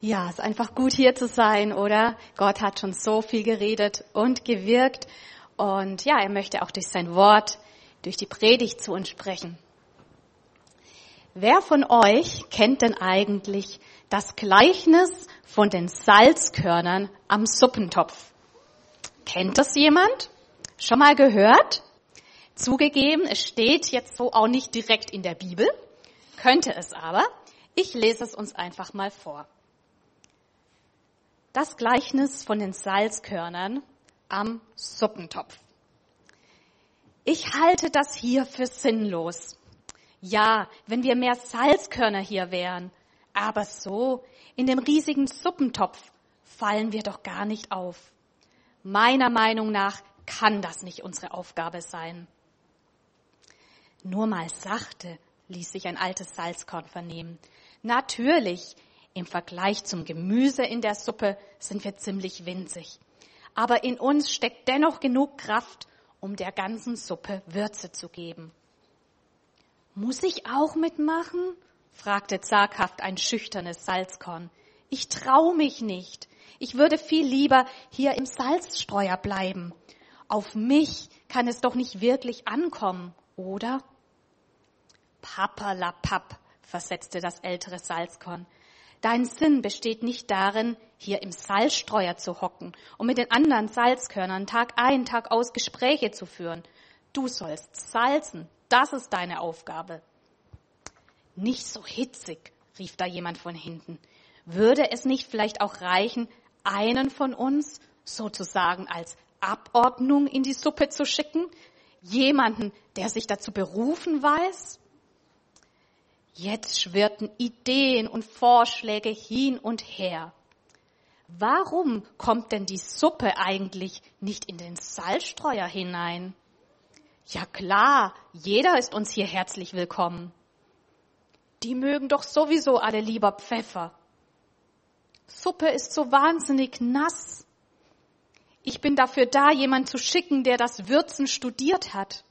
Ja, es ist einfach gut hier zu sein, oder? Gott hat schon so viel geredet und gewirkt. Und ja, er möchte auch durch sein Wort, durch die Predigt zu uns sprechen. Wer von euch kennt denn eigentlich das Gleichnis von den Salzkörnern am Suppentopf? Kennt das jemand? Schon mal gehört? Zugegeben, es steht jetzt so auch nicht direkt in der Bibel, könnte es aber. Ich lese es uns einfach mal vor. Das Gleichnis von den Salzkörnern am Suppentopf. Ich halte das hier für sinnlos. Ja, wenn wir mehr Salzkörner hier wären, aber so in dem riesigen Suppentopf fallen wir doch gar nicht auf. Meiner Meinung nach kann das nicht unsere Aufgabe sein. Nur mal sachte ließ sich ein altes Salzkorn vernehmen. Natürlich, im Vergleich zum Gemüse in der Suppe sind wir ziemlich winzig. Aber in uns steckt dennoch genug Kraft, um der ganzen Suppe Würze zu geben. Muss ich auch mitmachen? fragte zaghaft ein schüchternes Salzkorn. Ich trau mich nicht. Ich würde viel lieber hier im Salzstreuer bleiben. Auf mich kann es doch nicht wirklich ankommen, oder? Pappalapapp, versetzte das ältere Salzkorn. Dein Sinn besteht nicht darin, hier im Salzstreuer zu hocken und mit den anderen Salzkörnern Tag ein, Tag aus Gespräche zu führen. Du sollst salzen. Das ist deine Aufgabe. Nicht so hitzig, rief da jemand von hinten. Würde es nicht vielleicht auch reichen, einen von uns sozusagen als Abordnung in die Suppe zu schicken? Jemanden, der sich dazu berufen weiß? Jetzt schwirrten Ideen und Vorschläge hin und her. Warum kommt denn die Suppe eigentlich nicht in den Salzstreuer hinein? Ja klar, jeder ist uns hier herzlich willkommen. Die mögen doch sowieso alle lieber Pfeffer. Suppe ist so wahnsinnig nass. Ich bin dafür da, jemand zu schicken, der das Würzen studiert hat.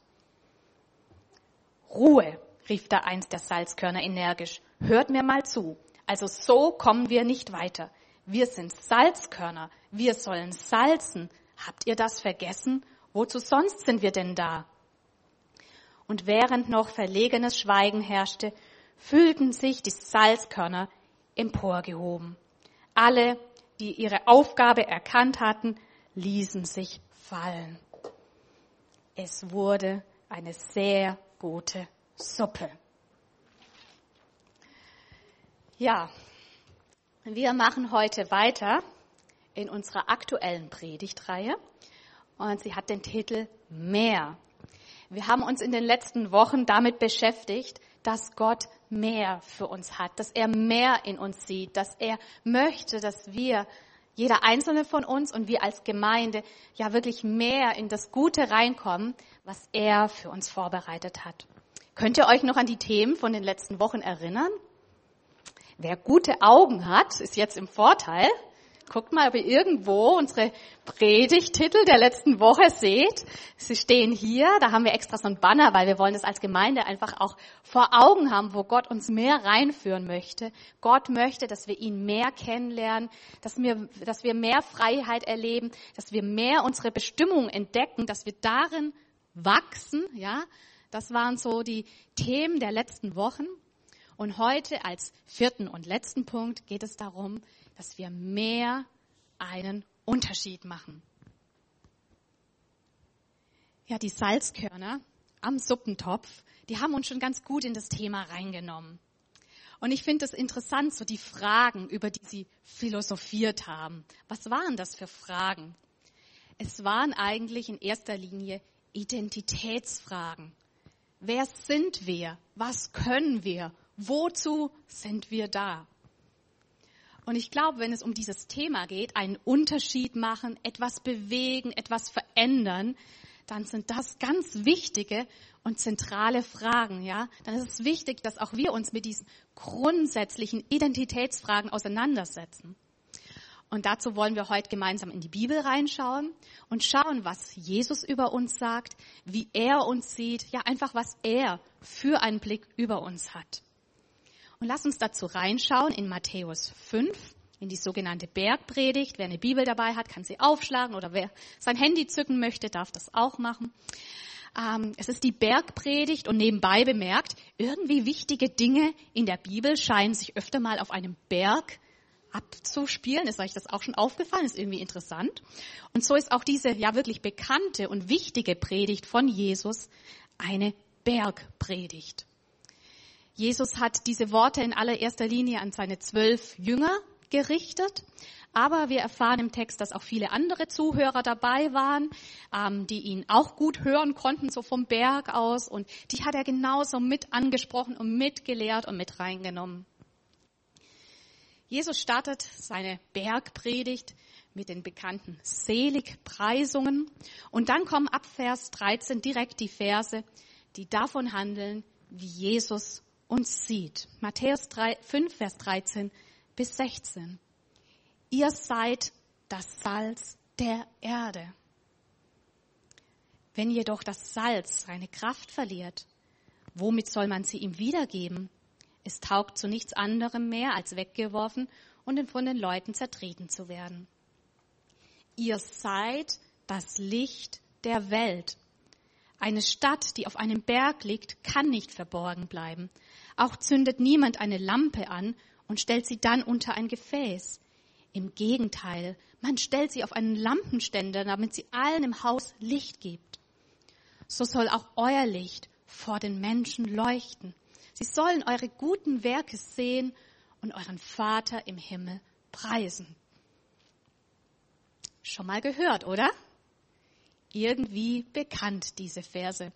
Ruhe, rief da eins der Salzkörner energisch. Hört mir mal zu. Also so kommen wir nicht weiter. Wir sind Salzkörner. Wir sollen salzen. Habt ihr das vergessen? Wozu sonst sind wir denn da? Und während noch verlegenes Schweigen herrschte, fühlten sich die Salzkörner emporgehoben. Alle, die ihre Aufgabe erkannt hatten, ließen sich fallen. Es wurde eine sehr gute Suppe. Ja, wir machen heute weiter in unserer aktuellen Predigtreihe und sie hat den Titel Mehr. Wir haben uns in den letzten Wochen damit beschäftigt, dass Gott mehr für uns hat, dass er mehr in uns sieht, dass er möchte, dass wir, jeder einzelne von uns und wir als Gemeinde, ja wirklich mehr in das Gute reinkommen, was er für uns vorbereitet hat. Könnt ihr euch noch an die Themen von den letzten Wochen erinnern? Wer gute Augen hat, ist jetzt im Vorteil. Guckt mal, ob ihr irgendwo unsere Predigtitel der letzten Woche seht. Sie stehen hier. Da haben wir extra so ein Banner, weil wir wollen das als Gemeinde einfach auch vor Augen haben, wo Gott uns mehr reinführen möchte. Gott möchte, dass wir ihn mehr kennenlernen, dass wir, dass wir mehr Freiheit erleben, dass wir mehr unsere Bestimmung entdecken, dass wir darin wachsen, ja, das waren so die Themen der letzten Wochen. Und heute als vierten und letzten Punkt geht es darum, dass wir mehr einen Unterschied machen. Ja, die Salzkörner am Suppentopf, die haben uns schon ganz gut in das Thema reingenommen. Und ich finde es interessant, so die Fragen, über die sie philosophiert haben. Was waren das für Fragen? Es waren eigentlich in erster Linie Identitätsfragen. Wer sind wir? Was können wir? Wozu sind wir da? Und ich glaube, wenn es um dieses Thema geht, einen Unterschied machen, etwas bewegen, etwas verändern, dann sind das ganz wichtige und zentrale Fragen, ja? Dann ist es wichtig, dass auch wir uns mit diesen grundsätzlichen Identitätsfragen auseinandersetzen. Und dazu wollen wir heute gemeinsam in die Bibel reinschauen und schauen, was Jesus über uns sagt, wie er uns sieht, ja einfach was er für einen Blick über uns hat. Und lass uns dazu reinschauen in Matthäus 5 in die sogenannte Bergpredigt. Wer eine Bibel dabei hat, kann sie aufschlagen oder wer sein Handy zücken möchte, darf das auch machen. Ähm, es ist die Bergpredigt und nebenbei bemerkt, irgendwie wichtige Dinge in der Bibel scheinen sich öfter mal auf einem Berg abzuspielen. Ist euch das auch schon aufgefallen? Ist irgendwie interessant. Und so ist auch diese ja wirklich bekannte und wichtige Predigt von Jesus eine Bergpredigt. Jesus hat diese Worte in allererster Linie an seine zwölf Jünger gerichtet. Aber wir erfahren im Text, dass auch viele andere Zuhörer dabei waren, ähm, die ihn auch gut hören konnten, so vom Berg aus. Und die hat er genauso mit angesprochen und mitgelehrt und mit reingenommen. Jesus startet seine Bergpredigt mit den bekannten Seligpreisungen. Und dann kommen ab Vers 13 direkt die Verse, die davon handeln, wie Jesus uns sieht. Matthäus 3, 5, Vers 13 bis 16. Ihr seid das Salz der Erde. Wenn jedoch das Salz seine Kraft verliert, womit soll man sie ihm wiedergeben? Es taugt zu nichts anderem mehr, als weggeworfen und von den Leuten zertreten zu werden. Ihr seid das Licht der Welt. Eine Stadt, die auf einem Berg liegt, kann nicht verborgen bleiben. Auch zündet niemand eine Lampe an und stellt sie dann unter ein Gefäß. Im Gegenteil, man stellt sie auf einen Lampenständer, damit sie allen im Haus Licht gibt. So soll auch euer Licht vor den Menschen leuchten. Sie sollen eure guten Werke sehen und euren Vater im Himmel preisen. Schon mal gehört, oder? Irgendwie bekannt, diese Verse.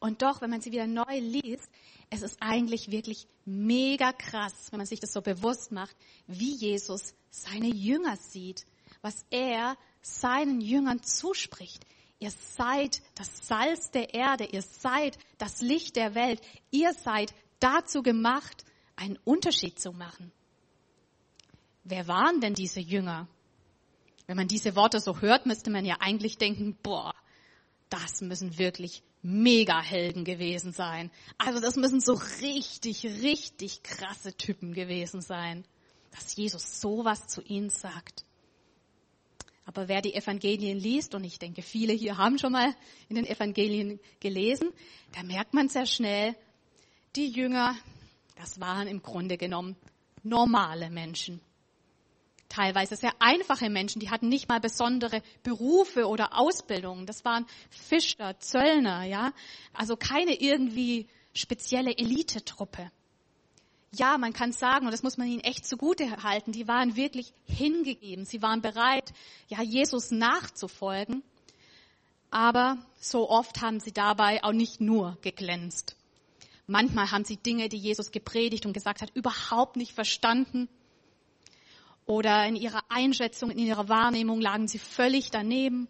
Und doch, wenn man sie wieder neu liest, es ist eigentlich wirklich mega krass, wenn man sich das so bewusst macht, wie Jesus seine Jünger sieht, was er seinen Jüngern zuspricht. Ihr seid das Salz der Erde, ihr seid das Licht der Welt, ihr seid dazu gemacht, einen Unterschied zu machen. Wer waren denn diese Jünger? Wenn man diese Worte so hört, müsste man ja eigentlich denken, boah, das müssen wirklich Mega-Helden gewesen sein. Also das müssen so richtig, richtig krasse Typen gewesen sein, dass Jesus sowas zu ihnen sagt. Aber wer die Evangelien liest, und ich denke, viele hier haben schon mal in den Evangelien gelesen, da merkt man sehr schnell, die Jünger, das waren im Grunde genommen normale Menschen teilweise sehr einfache Menschen, die hatten nicht mal besondere Berufe oder Ausbildungen. Das waren Fischer, Zöllner, ja. Also keine irgendwie spezielle Elitetruppe. Ja, man kann sagen, und das muss man ihnen echt zugute halten, die waren wirklich hingegeben. Sie waren bereit, ja, Jesus nachzufolgen. Aber so oft haben sie dabei auch nicht nur geglänzt. Manchmal haben sie Dinge, die Jesus gepredigt und gesagt hat, überhaupt nicht verstanden oder in ihrer Einschätzung, in ihrer Wahrnehmung lagen sie völlig daneben.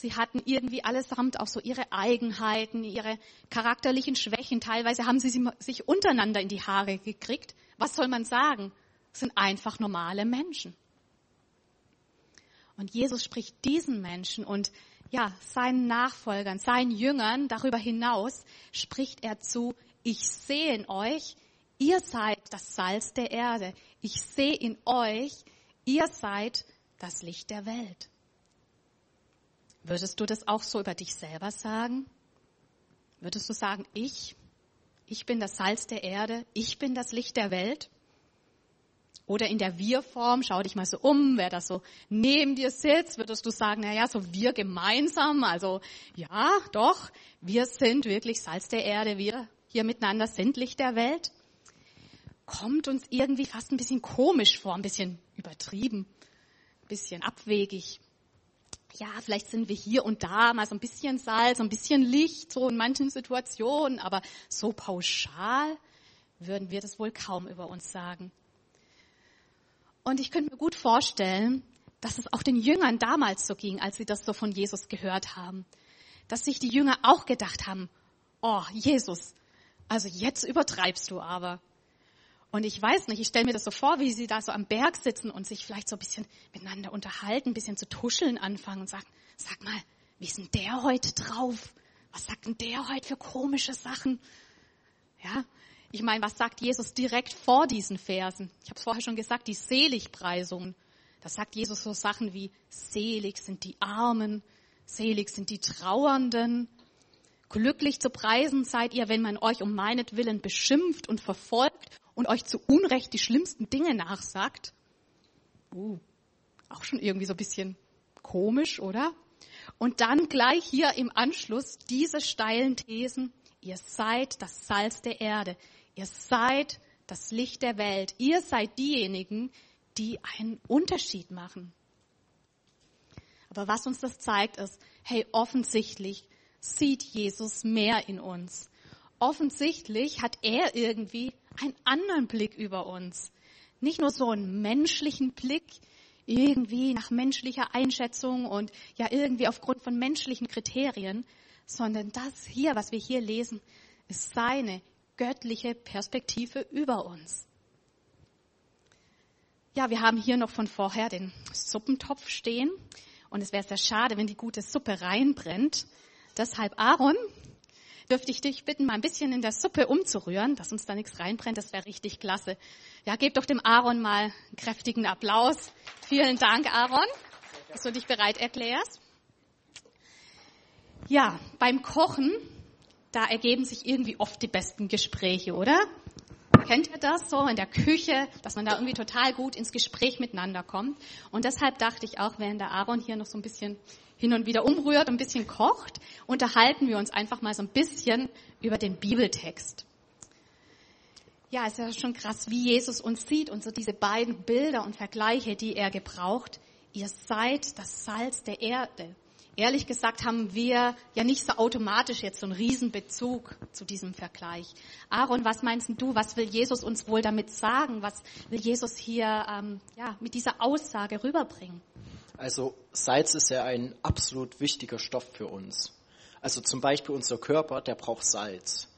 Sie hatten irgendwie allesamt auch so ihre Eigenheiten, ihre charakterlichen Schwächen. Teilweise haben sie sich untereinander in die Haare gekriegt. Was soll man sagen? Das sind einfach normale Menschen. Und Jesus spricht diesen Menschen und ja, seinen Nachfolgern, seinen Jüngern darüber hinaus spricht er zu, ich sehe in euch, Ihr seid das Salz der Erde. Ich sehe in euch, ihr seid das Licht der Welt. Würdest du das auch so über dich selber sagen? Würdest du sagen, ich, ich bin das Salz der Erde, ich bin das Licht der Welt? Oder in der Wir-Form, schau dich mal so um, wer da so neben dir sitzt, würdest du sagen, na ja, so wir gemeinsam, also ja, doch, wir sind wirklich Salz der Erde, wir hier miteinander sind Licht der Welt? kommt uns irgendwie fast ein bisschen komisch vor, ein bisschen übertrieben, ein bisschen abwegig. Ja, vielleicht sind wir hier und da mal so ein bisschen Salz, so ein bisschen Licht, so in manchen Situationen, aber so pauschal würden wir das wohl kaum über uns sagen. Und ich könnte mir gut vorstellen, dass es auch den Jüngern damals so ging, als sie das so von Jesus gehört haben. Dass sich die Jünger auch gedacht haben, oh Jesus, also jetzt übertreibst du aber. Und ich weiß nicht, ich stelle mir das so vor, wie sie da so am Berg sitzen und sich vielleicht so ein bisschen miteinander unterhalten, ein bisschen zu tuscheln anfangen und sagen, sag mal, wie ist denn der heute drauf? Was sagt denn der heute für komische Sachen? Ja, Ich meine, was sagt Jesus direkt vor diesen Versen? Ich habe es vorher schon gesagt, die Seligpreisungen. Da sagt Jesus so Sachen wie, selig sind die Armen, selig sind die Trauernden, glücklich zu preisen seid ihr, wenn man euch um meinetwillen beschimpft und verfolgt und euch zu Unrecht die schlimmsten Dinge nachsagt. Uh, auch schon irgendwie so ein bisschen komisch, oder? Und dann gleich hier im Anschluss diese steilen Thesen. Ihr seid das Salz der Erde. Ihr seid das Licht der Welt. Ihr seid diejenigen, die einen Unterschied machen. Aber was uns das zeigt, ist, hey, offensichtlich sieht Jesus mehr in uns. Offensichtlich hat er irgendwie einen anderen Blick über uns. Nicht nur so einen menschlichen Blick, irgendwie nach menschlicher Einschätzung und ja irgendwie aufgrund von menschlichen Kriterien, sondern das hier, was wir hier lesen, ist seine göttliche Perspektive über uns. Ja, wir haben hier noch von vorher den Suppentopf stehen und es wäre sehr schade, wenn die gute Suppe reinbrennt. Deshalb, Aaron, dürfte ich dich bitten, mal ein bisschen in der Suppe umzurühren, dass uns da nichts reinbrennt. Das wäre richtig klasse. Ja, gebt doch dem Aaron mal einen kräftigen Applaus. Vielen Dank, Aaron, dass du dich bereit erklärst. Ja, beim Kochen, da ergeben sich irgendwie oft die besten Gespräche, oder? Kennt ihr das so in der Küche, dass man da irgendwie total gut ins Gespräch miteinander kommt? Und deshalb dachte ich auch, während der Aaron hier noch so ein bisschen hin und wieder umrührt, ein bisschen kocht, unterhalten wir uns einfach mal so ein bisschen über den Bibeltext. Ja, es ist ja schon krass, wie Jesus uns sieht und so diese beiden Bilder und Vergleiche, die er gebraucht. Ihr seid das Salz der Erde. Ehrlich gesagt haben wir ja nicht so automatisch jetzt so einen Riesenbezug zu diesem Vergleich. Aaron, was meinst du, was will Jesus uns wohl damit sagen? Was will Jesus hier ähm, ja, mit dieser Aussage rüberbringen? Also Salz ist ja ein absolut wichtiger Stoff für uns. Also zum Beispiel unser Körper, der braucht Salz.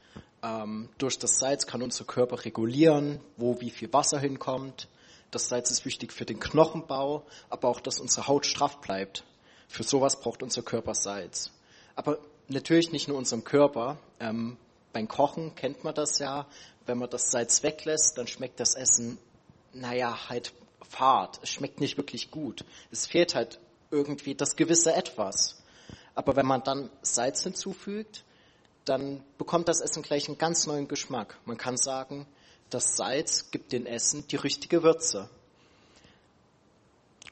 Ähm, durch das Salz kann unser Körper regulieren, wo wie viel Wasser hinkommt. Das Salz ist wichtig für den Knochenbau, aber auch, dass unsere Haut straff bleibt. Für sowas braucht unser Körper Salz. Aber natürlich nicht nur unserem Körper. Ähm, beim Kochen kennt man das ja. Wenn man das Salz weglässt, dann schmeckt das Essen, naja, halt fad. Es schmeckt nicht wirklich gut. Es fehlt halt irgendwie das gewisse Etwas. Aber wenn man dann Salz hinzufügt, dann bekommt das Essen gleich einen ganz neuen Geschmack. Man kann sagen, das Salz gibt dem Essen die richtige Würze.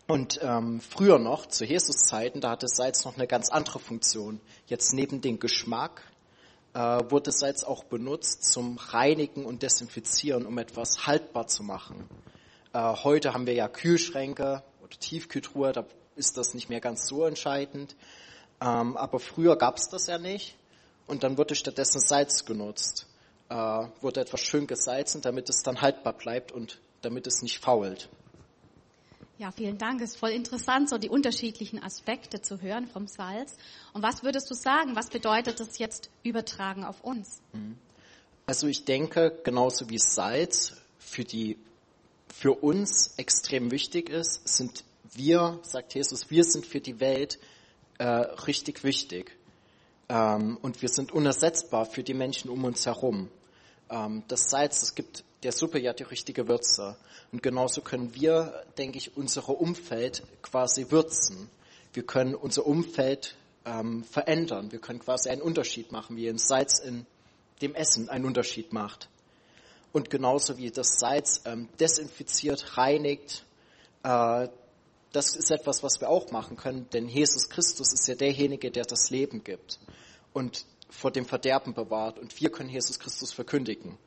Und ähm, früher noch, zu Jesus Zeiten, da hatte Salz noch eine ganz andere Funktion. Jetzt neben dem Geschmack äh, wurde Salz auch benutzt zum Reinigen und Desinfizieren, um etwas haltbar zu machen. Äh, heute haben wir ja Kühlschränke oder Tiefkühltruhe, da ist das nicht mehr ganz so entscheidend. Ähm, aber früher gab es das ja nicht und dann wurde stattdessen Salz genutzt. Äh, wurde etwas schön gesalzen, damit es dann haltbar bleibt und damit es nicht fault. Ja, vielen Dank. Es ist voll interessant, so die unterschiedlichen Aspekte zu hören vom Salz. Und was würdest du sagen? Was bedeutet das jetzt übertragen auf uns? Mhm. Also ich denke, genauso wie Salz für die für uns extrem wichtig ist, sind wir, sagt Jesus, wir sind für die Welt äh, richtig wichtig. Ähm, und wir sind unersetzbar für die Menschen um uns herum. Ähm, das Salz, das gibt der Suppe ja die richtige Würze. Und genauso können wir, denke ich, unser Umfeld quasi würzen. Wir können unser Umfeld ähm, verändern. Wir können quasi einen Unterschied machen, wie ein Salz in dem Essen einen Unterschied macht und genauso wie das Salz ähm, desinfiziert, reinigt. Äh, das ist etwas, was wir auch machen können, denn Jesus Christus ist ja derjenige, der das Leben gibt und vor dem Verderben bewahrt und wir können Jesus Christus verkündigen.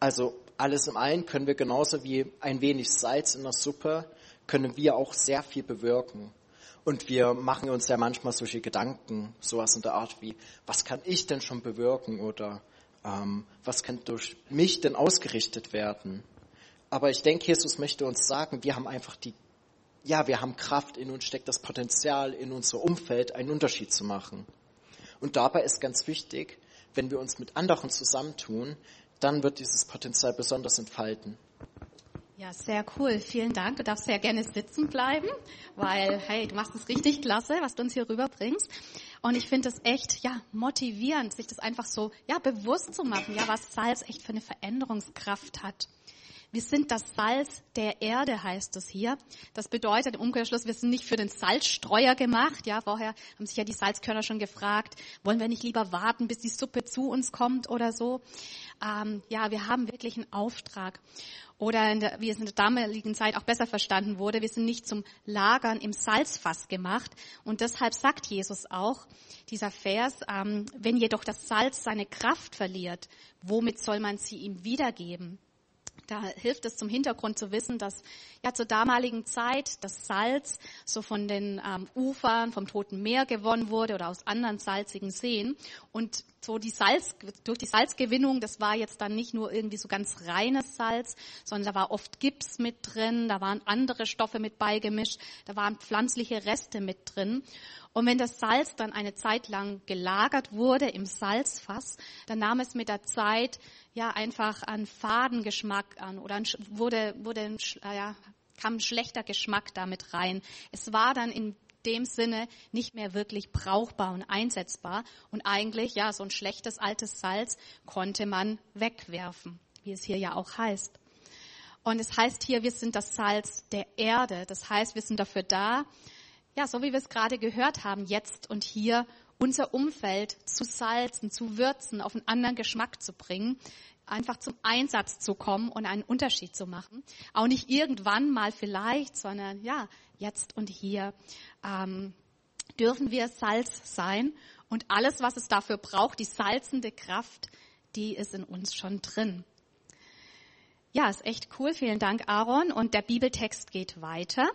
Also alles im einen können wir genauso wie ein wenig Salz in der Suppe, können wir auch sehr viel bewirken. Und wir machen uns ja manchmal solche Gedanken, sowas in der Art wie, was kann ich denn schon bewirken oder was kann durch mich denn ausgerichtet werden? Aber ich denke, Jesus möchte uns sagen, wir haben einfach die, ja, wir haben Kraft in uns, steckt das Potenzial in unser Umfeld, einen Unterschied zu machen. Und dabei ist ganz wichtig, wenn wir uns mit anderen zusammentun, dann wird dieses Potenzial besonders entfalten. Ja, sehr cool. Vielen Dank. Du darfst sehr gerne sitzen bleiben, weil, hey, du machst es richtig klasse, was du uns hier rüberbringst. Und ich finde es echt, ja, motivierend, sich das einfach so, ja, bewusst zu machen, ja, was Salz echt für eine Veränderungskraft hat. Wir sind das Salz der Erde, heißt es hier. Das bedeutet im Umkehrschluss, wir sind nicht für den Salzstreuer gemacht. Ja, vorher haben sich ja die Salzkörner schon gefragt, wollen wir nicht lieber warten, bis die Suppe zu uns kommt oder so. Ähm, ja, wir haben wirklich einen Auftrag. Oder der, wie es in der damaligen Zeit auch besser verstanden wurde, wir sind nicht zum Lagern im Salzfass gemacht. Und deshalb sagt Jesus auch, dieser Vers, ähm, wenn jedoch das Salz seine Kraft verliert, womit soll man sie ihm wiedergeben? Da hilft es zum Hintergrund zu wissen, dass ja zur damaligen Zeit das Salz so von den ähm, Ufern vom Toten Meer gewonnen wurde oder aus anderen salzigen Seen. Und so die Salz durch die Salzgewinnung, das war jetzt dann nicht nur irgendwie so ganz reines Salz, sondern da war oft Gips mit drin, da waren andere Stoffe mit beigemischt, da waren pflanzliche Reste mit drin. Und wenn das Salz dann eine Zeit lang gelagert wurde im Salzfass, dann nahm es mit der Zeit ja einfach an Fadengeschmack an oder an, wurde, wurde äh, ja, kam ein schlechter Geschmack damit rein. Es war dann in dem Sinne nicht mehr wirklich brauchbar und einsetzbar. Und eigentlich, ja, so ein schlechtes altes Salz konnte man wegwerfen, wie es hier ja auch heißt. Und es heißt hier, wir sind das Salz der Erde. Das heißt, wir sind dafür da, ja, so wie wir es gerade gehört haben, jetzt und hier unser Umfeld zu salzen, zu würzen, auf einen anderen Geschmack zu bringen, einfach zum Einsatz zu kommen und einen Unterschied zu machen. Auch nicht irgendwann mal vielleicht, sondern ja, jetzt und hier ähm, dürfen wir Salz sein und alles, was es dafür braucht, die salzende Kraft, die ist in uns schon drin. Ja, ist echt cool. Vielen Dank, Aaron. Und der Bibeltext geht weiter.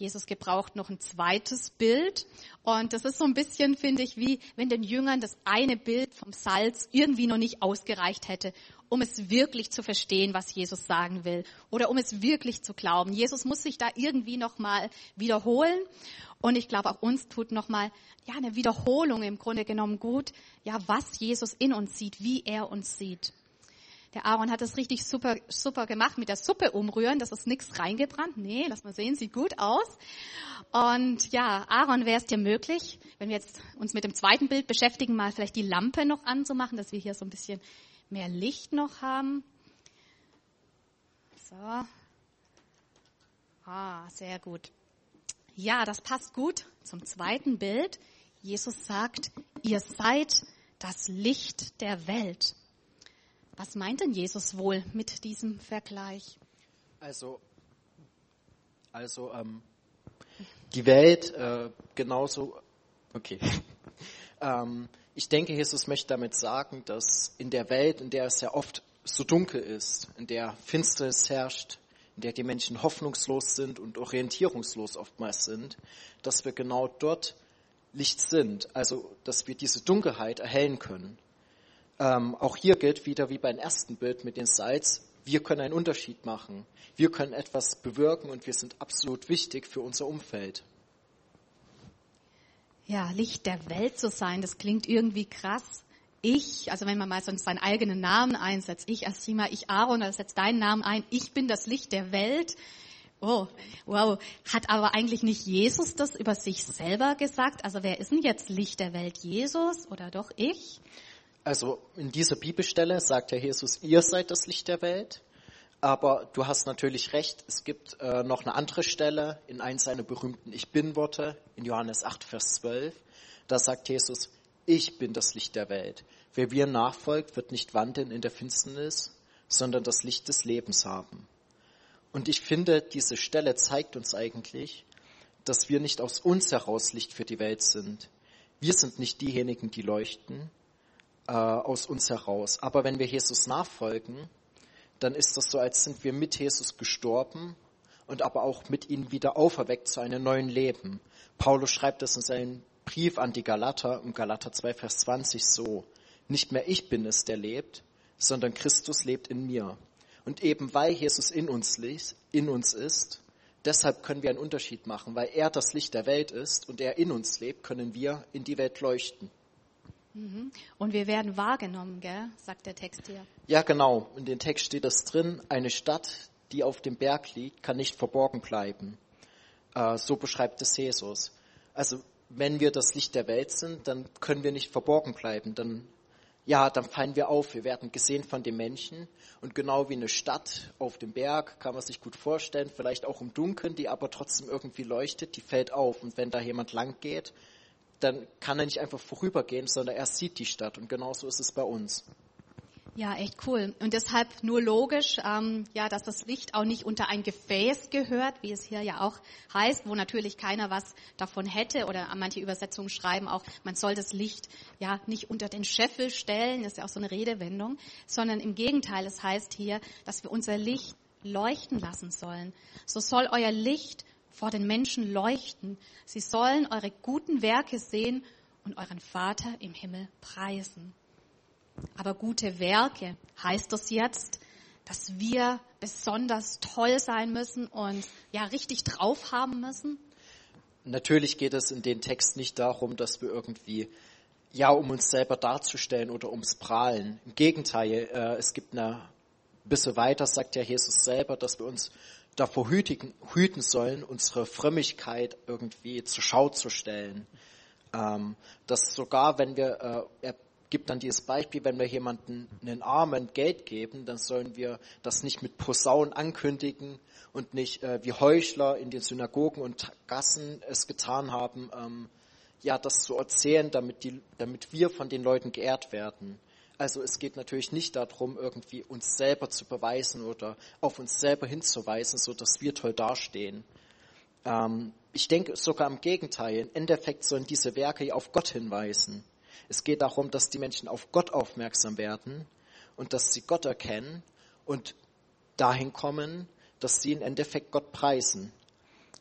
Jesus gebraucht noch ein zweites Bild. Und das ist so ein bisschen, finde ich, wie wenn den Jüngern das eine Bild vom Salz irgendwie noch nicht ausgereicht hätte, um es wirklich zu verstehen, was Jesus sagen will oder um es wirklich zu glauben. Jesus muss sich da irgendwie nochmal wiederholen. Und ich glaube, auch uns tut nochmal, ja, eine Wiederholung im Grunde genommen gut, ja, was Jesus in uns sieht, wie er uns sieht. Der Aaron hat das richtig super, super gemacht mit der Suppe umrühren. Das ist nichts reingebrannt. Nee, lass mal sehen, sieht gut aus. Und ja, Aaron, wäre es dir möglich, wenn wir jetzt uns mit dem zweiten Bild beschäftigen, mal vielleicht die Lampe noch anzumachen, dass wir hier so ein bisschen mehr Licht noch haben. So. Ah, sehr gut. Ja, das passt gut zum zweiten Bild. Jesus sagt, ihr seid das Licht der Welt. Was meint denn Jesus wohl mit diesem Vergleich? Also, also ähm, die Welt äh, genauso. Okay. ähm, ich denke, Jesus möchte damit sagen, dass in der Welt, in der es ja oft so dunkel ist, in der Finsternis herrscht, in der die Menschen hoffnungslos sind und orientierungslos oftmals sind, dass wir genau dort Licht sind, also dass wir diese Dunkelheit erhellen können. Ähm, auch hier gilt wieder wie beim ersten Bild mit dem Salz, wir können einen Unterschied machen. Wir können etwas bewirken und wir sind absolut wichtig für unser Umfeld. Ja, Licht der Welt zu sein, das klingt irgendwie krass. Ich, also wenn man mal so seinen eigenen Namen einsetzt, ich Asima, ich Aaron, oder setzt deinen Namen ein, ich bin das Licht der Welt. Oh, wow. Hat aber eigentlich nicht Jesus das über sich selber gesagt? Also wer ist denn jetzt Licht der Welt? Jesus oder doch ich? Also in dieser Bibelstelle sagt ja Jesus, ihr seid das Licht der Welt. Aber du hast natürlich recht, es gibt äh, noch eine andere Stelle in einem seiner berühmten Ich bin-Worte, in Johannes 8, Vers 12. Da sagt Jesus, ich bin das Licht der Welt. Wer mir nachfolgt, wird nicht wandeln in der Finsternis, sondern das Licht des Lebens haben. Und ich finde, diese Stelle zeigt uns eigentlich, dass wir nicht aus uns heraus Licht für die Welt sind. Wir sind nicht diejenigen, die leuchten, äh, aus uns heraus. Aber wenn wir Jesus nachfolgen, dann ist das so, als sind wir mit Jesus gestorben und aber auch mit ihm wieder auferweckt zu einem neuen Leben. Paulus schreibt das in seinem Brief an die Galater, im Galater 2, Vers 20 so. Nicht mehr ich bin es, der lebt, sondern Christus lebt in mir. Und eben weil Jesus in uns, in uns ist, deshalb können wir einen Unterschied machen. Weil er das Licht der Welt ist und er in uns lebt, können wir in die Welt leuchten. Mhm. Und wir werden wahrgenommen, gell? sagt der Text hier. Ja, genau. In dem Text steht das drin. Eine Stadt, die auf dem Berg liegt, kann nicht verborgen bleiben. Äh, so beschreibt es Jesus. Also wenn wir das Licht der Welt sind, dann können wir nicht verborgen bleiben. Dann, ja, dann fallen wir auf. Wir werden gesehen von den Menschen. Und genau wie eine Stadt auf dem Berg kann man sich gut vorstellen, vielleicht auch im Dunkeln, die aber trotzdem irgendwie leuchtet, die fällt auf. Und wenn da jemand lang geht, dann kann er nicht einfach vorübergehen, sondern er sieht die Stadt. Und genauso ist es bei uns. Ja, echt cool. Und deshalb nur logisch, ähm, ja, dass das Licht auch nicht unter ein Gefäß gehört, wie es hier ja auch heißt, wo natürlich keiner was davon hätte. Oder manche Übersetzungen schreiben auch, man soll das Licht ja nicht unter den Scheffel stellen, das ist ja auch so eine Redewendung, sondern im Gegenteil, es heißt hier, dass wir unser Licht leuchten lassen sollen. So soll euer Licht vor den Menschen leuchten. Sie sollen eure guten Werke sehen und euren Vater im Himmel preisen. Aber gute Werke, heißt das jetzt, dass wir besonders toll sein müssen und ja richtig drauf haben müssen? Natürlich geht es in den Text nicht darum, dass wir irgendwie ja, um uns selber darzustellen oder ums Prahlen. Im Gegenteil, äh, es gibt eine bisschen weiter, sagt ja Jesus selber, dass wir uns davor hütigen, hüten sollen, unsere Frömmigkeit irgendwie zur Schau zu stellen. Ähm, dass sogar, wenn wir, äh, er gibt dann dieses Beispiel, wenn wir jemanden einen Armen Geld geben, dann sollen wir das nicht mit Posaunen ankündigen und nicht äh, wie Heuchler in den Synagogen und Gassen es getan haben, ähm, ja, das zu erzählen, damit, die, damit wir von den Leuten geehrt werden. Also es geht natürlich nicht darum, irgendwie uns selber zu beweisen oder auf uns selber hinzuweisen, so dass wir toll dastehen. Ähm, ich denke sogar im Gegenteil. Im Endeffekt sollen diese Werke auf Gott hinweisen. Es geht darum, dass die Menschen auf Gott aufmerksam werden und dass sie Gott erkennen und dahin kommen, dass sie im Endeffekt Gott preisen.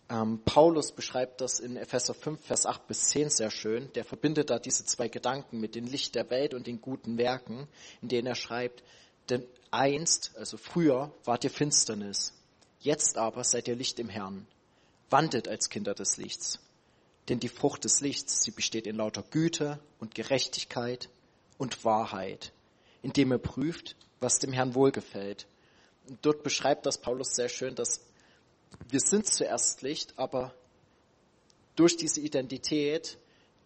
Ähm, Paulus beschreibt das in Epheser 5, Vers 8 bis 10 sehr schön. Der verbindet da diese zwei Gedanken mit dem Licht der Welt und den guten Werken, in denen er schreibt, denn einst, also früher, wart ihr Finsternis, jetzt aber seid ihr Licht im Herrn. Wandelt als Kinder des Lichts. Denn die Frucht des Lichts, sie besteht in lauter Güte und Gerechtigkeit und Wahrheit, indem er prüft, was dem Herrn wohlgefällt. Dort beschreibt das Paulus sehr schön, dass wir sind zuerst Licht, aber durch diese Identität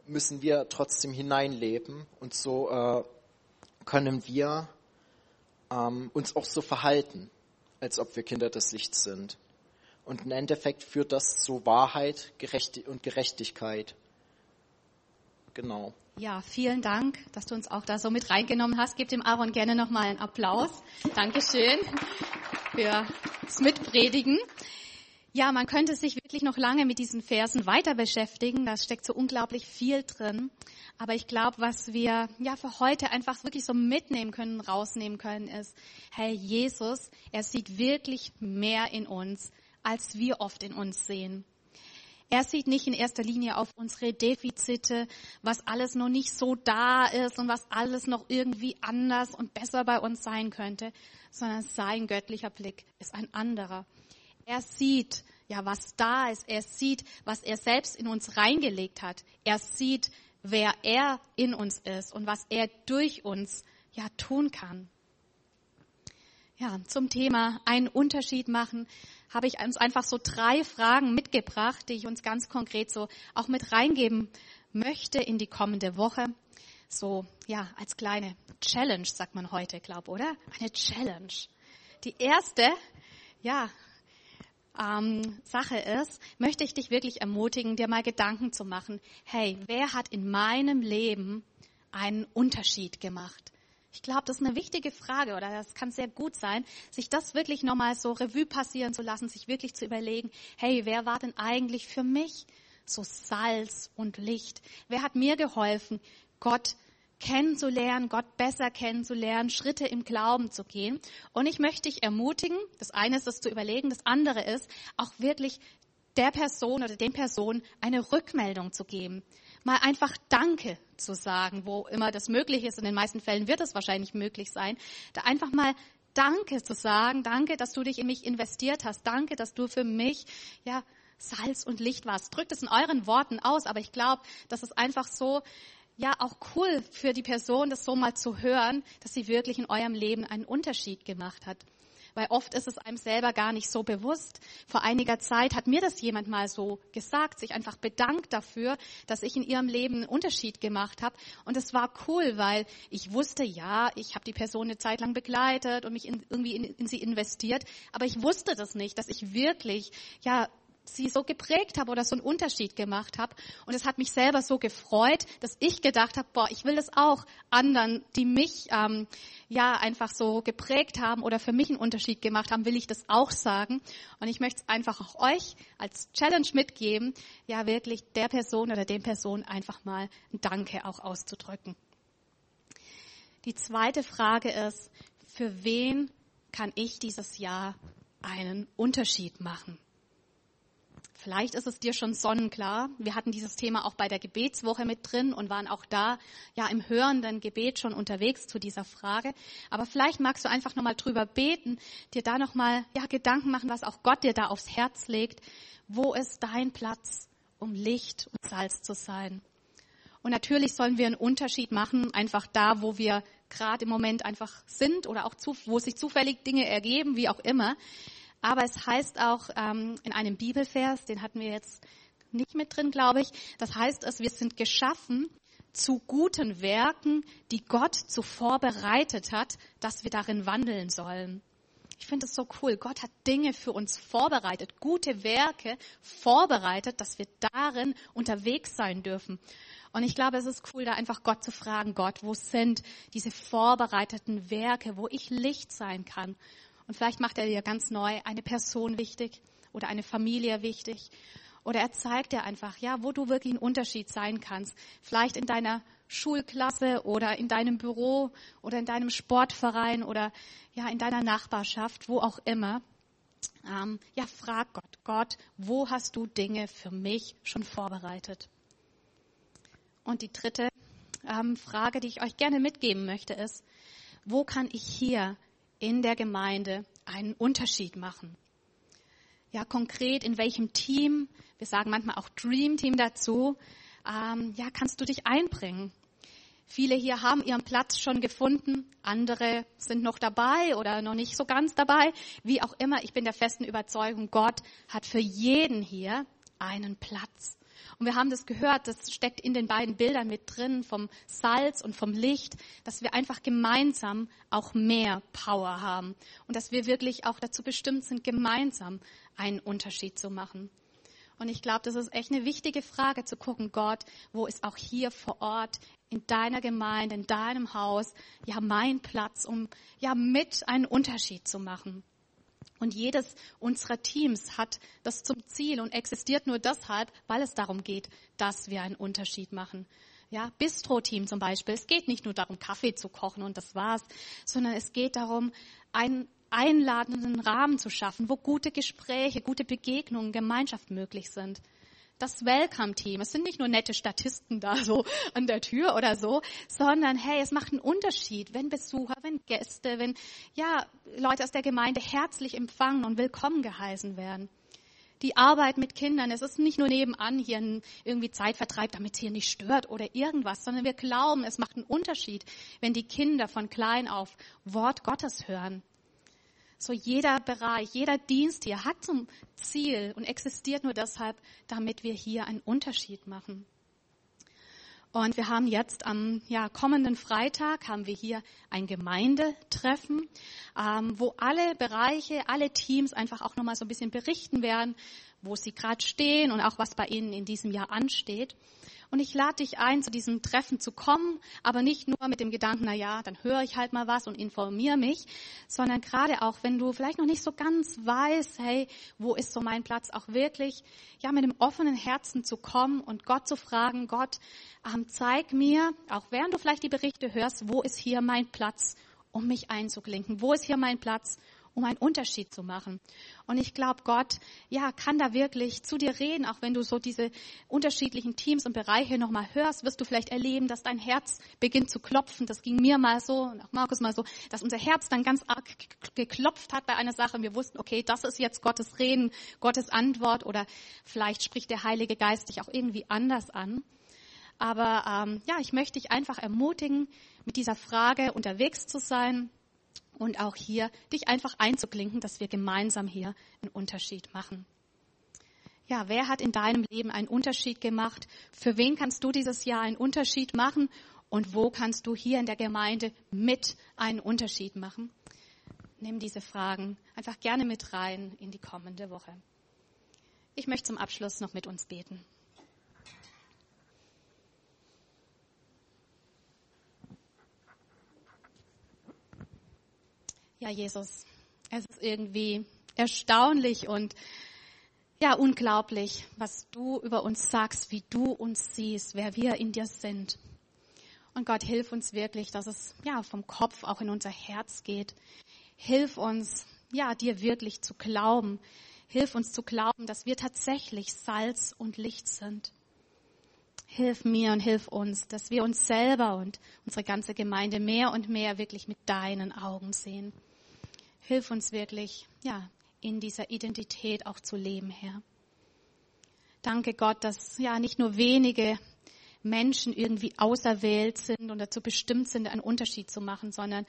müssen wir trotzdem hineinleben und so äh, können wir ähm, uns auch so verhalten, als ob wir Kinder des Lichts sind. Und im Endeffekt führt das zu Wahrheit und Gerechtigkeit. Genau. Ja, vielen Dank, dass du uns auch da so mit reingenommen hast. Gib dem Aaron gerne nochmal einen Applaus. Dankeschön für das Mitpredigen. Ja, man könnte sich wirklich noch lange mit diesen Versen weiter beschäftigen. Da steckt so unglaublich viel drin. Aber ich glaube, was wir ja für heute einfach wirklich so mitnehmen können, rausnehmen können, ist, hey, Jesus, er sieht wirklich mehr in uns, als wir oft in uns sehen. Er sieht nicht in erster Linie auf unsere Defizite, was alles noch nicht so da ist und was alles noch irgendwie anders und besser bei uns sein könnte, sondern sein göttlicher Blick ist ein anderer. Er sieht, ja, was da ist. Er sieht, was er selbst in uns reingelegt hat. Er sieht, wer er in uns ist und was er durch uns, ja, tun kann. Ja, zum Thema einen Unterschied machen habe ich uns einfach so drei Fragen mitgebracht, die ich uns ganz konkret so auch mit reingeben möchte in die kommende Woche. So, ja, als kleine Challenge, sagt man heute, glaub, oder? Eine Challenge. Die erste, ja, ähm, Sache ist, möchte ich dich wirklich ermutigen, dir mal Gedanken zu machen. Hey, wer hat in meinem Leben einen Unterschied gemacht? Ich glaube, das ist eine wichtige Frage oder das kann sehr gut sein, sich das wirklich nochmal so Revue passieren zu lassen, sich wirklich zu überlegen, hey, wer war denn eigentlich für mich so Salz und Licht? Wer hat mir geholfen, Gott kennenzulernen, Gott besser kennenzulernen, Schritte im Glauben zu gehen. Und ich möchte dich ermutigen, das eine ist, das zu überlegen, das andere ist, auch wirklich der Person oder den Personen eine Rückmeldung zu geben mal einfach Danke zu sagen, wo immer das möglich ist. In den meisten Fällen wird es wahrscheinlich möglich sein, da einfach mal Danke zu sagen. Danke, dass du dich in mich investiert hast. Danke, dass du für mich, ja, Salz und Licht warst. Drückt es in euren Worten aus, aber ich glaube, das ist einfach so, ja, auch cool für die Person, das so mal zu hören, dass sie wirklich in eurem Leben einen Unterschied gemacht hat. weil oft ist es einem selber gar nicht so bewusst. Vor einiger Zeit hat mir das jemand mal so gesagt, sich einfach bedankt dafür, dass ich in ihrem Leben einen Unterschied gemacht habe. Und es war cool, weil ich wusste, ja, ich habe die Person eine Zeit lang begleitet und mich in, irgendwie in, in sie investiert, aber ich wusste das nicht, dass ich wirklich, ja, sie so geprägt habe oder so einen Unterschied gemacht habe. Und es hat mich selber so gefreut, dass ich gedacht habe, boah, ich will das auch anderen, die mich ähm, ja einfach so geprägt haben oder für mich einen Unterschied gemacht haben, will ich das auch sagen. Und ich möchte es einfach auch euch als Challenge mitgeben, ja wirklich der Person oder den Person einfach mal ein Danke auch auszudrücken. Die zweite Frage ist, für wen kann ich dieses Jahr einen Unterschied machen? Vielleicht ist es dir schon sonnenklar. Wir hatten dieses Thema auch bei der Gebetswoche mit drin und waren auch da ja im hörenden Gebet schon unterwegs zu dieser Frage. Aber vielleicht magst du einfach nochmal drüber beten, dir da nochmal ja, Gedanken machen, was auch Gott dir da aufs Herz legt. Wo ist dein Platz, um Licht und Salz zu sein? Und natürlich sollen wir einen Unterschied machen, einfach da, wo wir gerade im Moment einfach sind oder auch zu, wo sich zufällig Dinge ergeben, wie auch immer. Aber es heißt auch ähm, in einem Bibelvers, den hatten wir jetzt nicht mit drin, glaube ich, das heißt es, wir sind geschaffen zu guten Werken, die Gott zuvor bereitet hat, dass wir darin wandeln sollen. Ich finde es so cool. Gott hat Dinge für uns vorbereitet, gute Werke vorbereitet, dass wir darin unterwegs sein dürfen. Und ich glaube, es ist cool, da einfach Gott zu fragen, Gott, wo sind diese vorbereiteten Werke, wo ich Licht sein kann, und vielleicht macht er dir ganz neu eine Person wichtig oder eine Familie wichtig. Oder er zeigt dir einfach, ja, wo du wirklich ein Unterschied sein kannst. Vielleicht in deiner Schulklasse oder in deinem Büro oder in deinem Sportverein oder ja, in deiner Nachbarschaft, wo auch immer. Ähm, ja, frag Gott, Gott, wo hast du Dinge für mich schon vorbereitet? Und die dritte ähm, Frage, die ich euch gerne mitgeben möchte, ist, wo kann ich hier in der Gemeinde einen Unterschied machen. Ja, konkret in welchem Team, wir sagen manchmal auch Dream Team dazu, ähm, ja, kannst du dich einbringen. Viele hier haben ihren Platz schon gefunden, andere sind noch dabei oder noch nicht so ganz dabei. Wie auch immer, ich bin der festen Überzeugung, Gott hat für jeden hier einen Platz. Und wir haben das gehört, das steckt in den beiden Bildern mit drin, vom Salz und vom Licht, dass wir einfach gemeinsam auch mehr Power haben und dass wir wirklich auch dazu bestimmt sind, gemeinsam einen Unterschied zu machen. Und ich glaube, das ist echt eine wichtige Frage zu gucken, Gott, wo ist auch hier vor Ort in deiner Gemeinde, in deinem Haus, ja, mein Platz, um ja mit einen Unterschied zu machen. Und jedes unserer Teams hat das zum Ziel und existiert nur deshalb, weil es darum geht, dass wir einen Unterschied machen. Ja, Bistro-Team zum Beispiel. Es geht nicht nur darum, Kaffee zu kochen und das war's, sondern es geht darum, einen einladenden Rahmen zu schaffen, wo gute Gespräche, gute Begegnungen, Gemeinschaft möglich sind das Welcome-Team. Es sind nicht nur nette Statisten da so an der Tür oder so, sondern hey, es macht einen Unterschied, wenn Besucher, wenn Gäste, wenn ja Leute aus der Gemeinde herzlich empfangen und willkommen geheißen werden. Die Arbeit mit Kindern, es ist nicht nur nebenan hier irgendwie Zeitvertreib, damit es hier nicht stört oder irgendwas, sondern wir glauben, es macht einen Unterschied, wenn die Kinder von klein auf Wort Gottes hören so jeder Bereich, jeder Dienst hier hat zum Ziel und existiert nur deshalb, damit wir hier einen Unterschied machen. Und wir haben jetzt am ja, kommenden Freitag haben wir hier ein Gemeindetreffen, ähm, wo alle Bereiche, alle Teams einfach auch nochmal so ein bisschen berichten werden, wo sie gerade stehen und auch was bei ihnen in diesem Jahr ansteht. Und ich lade dich ein, zu diesem Treffen zu kommen, aber nicht nur mit dem Gedanken, na ja, dann höre ich halt mal was und informiere mich, sondern gerade auch, wenn du vielleicht noch nicht so ganz weißt, hey, wo ist so mein Platz, auch wirklich, ja, mit dem offenen Herzen zu kommen und Gott zu fragen, Gott, ähm, zeig mir, auch während du vielleicht die Berichte hörst, wo ist hier mein Platz, um mich einzuklinken? Wo ist hier mein Platz, um einen Unterschied zu machen. Und ich glaube, Gott, ja, kann da wirklich zu dir reden, auch wenn du so diese unterschiedlichen Teams und Bereiche nochmal hörst, wirst du vielleicht erleben, dass dein Herz beginnt zu klopfen. Das ging mir mal so und auch Markus mal so, dass unser Herz dann ganz arg geklopft hat bei einer Sache wir wussten, okay, das ist jetzt Gottes Reden, Gottes Antwort oder vielleicht spricht der Heilige Geist dich auch irgendwie anders an. Aber ähm, ja, ich möchte dich einfach ermutigen, mit dieser Frage unterwegs zu sein und auch hier dich einfach einzuklinken, dass wir gemeinsam hier einen Unterschied machen. Ja, wer hat in deinem Leben einen Unterschied gemacht? Für wen kannst du dieses Jahr einen Unterschied machen? Und wo kannst du hier in der Gemeinde mit einen Unterschied machen? Nimm diese Fragen einfach gerne mit rein in die kommende Woche. Ich möchte zum Abschluss noch mit uns beten. Ja, Jesus, es ist irgendwie erstaunlich und ja, unglaublich, was du über uns sagst, wie du uns siehst, wer wir in dir sind. Und Gott, hilf uns wirklich, dass es ja vom Kopf auch in unser Herz geht. Hilf uns, ja, dir wirklich zu glauben. Hilf uns zu glauben, dass wir tatsächlich Salz und Licht sind. Hilf mir und hilf uns, dass wir uns selber und unsere ganze Gemeinde mehr und mehr wirklich mit deinen Augen sehen. Hilf uns wirklich, ja, in dieser Identität auch zu leben, Herr. Danke Gott, dass ja nicht nur wenige Menschen irgendwie auserwählt sind und dazu bestimmt sind, einen Unterschied zu machen, sondern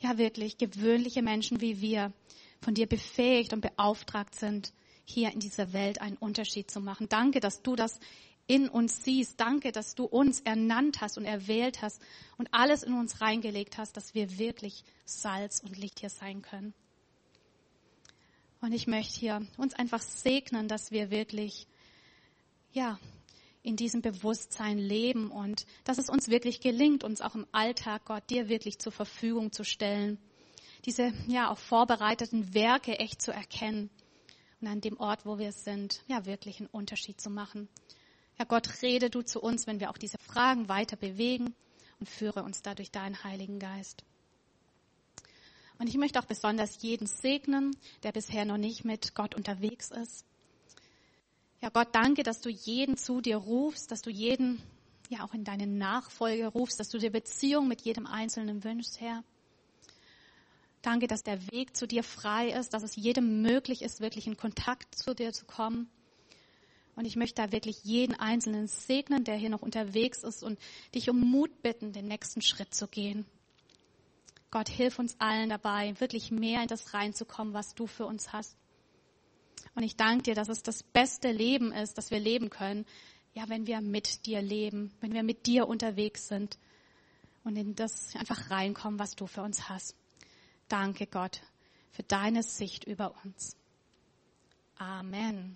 ja wirklich gewöhnliche Menschen wie wir von dir befähigt und beauftragt sind, hier in dieser Welt einen Unterschied zu machen. Danke, dass du das in uns siehst. Danke, dass du uns ernannt hast und erwählt hast und alles in uns reingelegt hast, dass wir wirklich Salz und Licht hier sein können. Und ich möchte hier uns einfach segnen, dass wir wirklich, ja, in diesem Bewusstsein leben und dass es uns wirklich gelingt, uns auch im Alltag Gott dir wirklich zur Verfügung zu stellen. Diese, ja, auch vorbereiteten Werke echt zu erkennen und an dem Ort, wo wir sind, ja, wirklich einen Unterschied zu machen. Ja, Gott, rede du zu uns, wenn wir auch diese Fragen weiter bewegen und führe uns dadurch deinen Heiligen Geist. Und ich möchte auch besonders jeden segnen, der bisher noch nicht mit Gott unterwegs ist. Ja, Gott, danke, dass du jeden zu dir rufst, dass du jeden ja auch in deine Nachfolge rufst, dass du dir Beziehung mit jedem Einzelnen wünschst, Herr. Danke, dass der Weg zu dir frei ist, dass es jedem möglich ist, wirklich in Kontakt zu dir zu kommen. Und ich möchte da wirklich jeden Einzelnen segnen, der hier noch unterwegs ist und dich um Mut bitten, den nächsten Schritt zu gehen. Gott, hilf uns allen dabei, wirklich mehr in das reinzukommen, was du für uns hast. Und ich danke dir, dass es das beste Leben ist, das wir leben können. Ja, wenn wir mit dir leben, wenn wir mit dir unterwegs sind und in das einfach reinkommen, was du für uns hast. Danke Gott für deine Sicht über uns. Amen.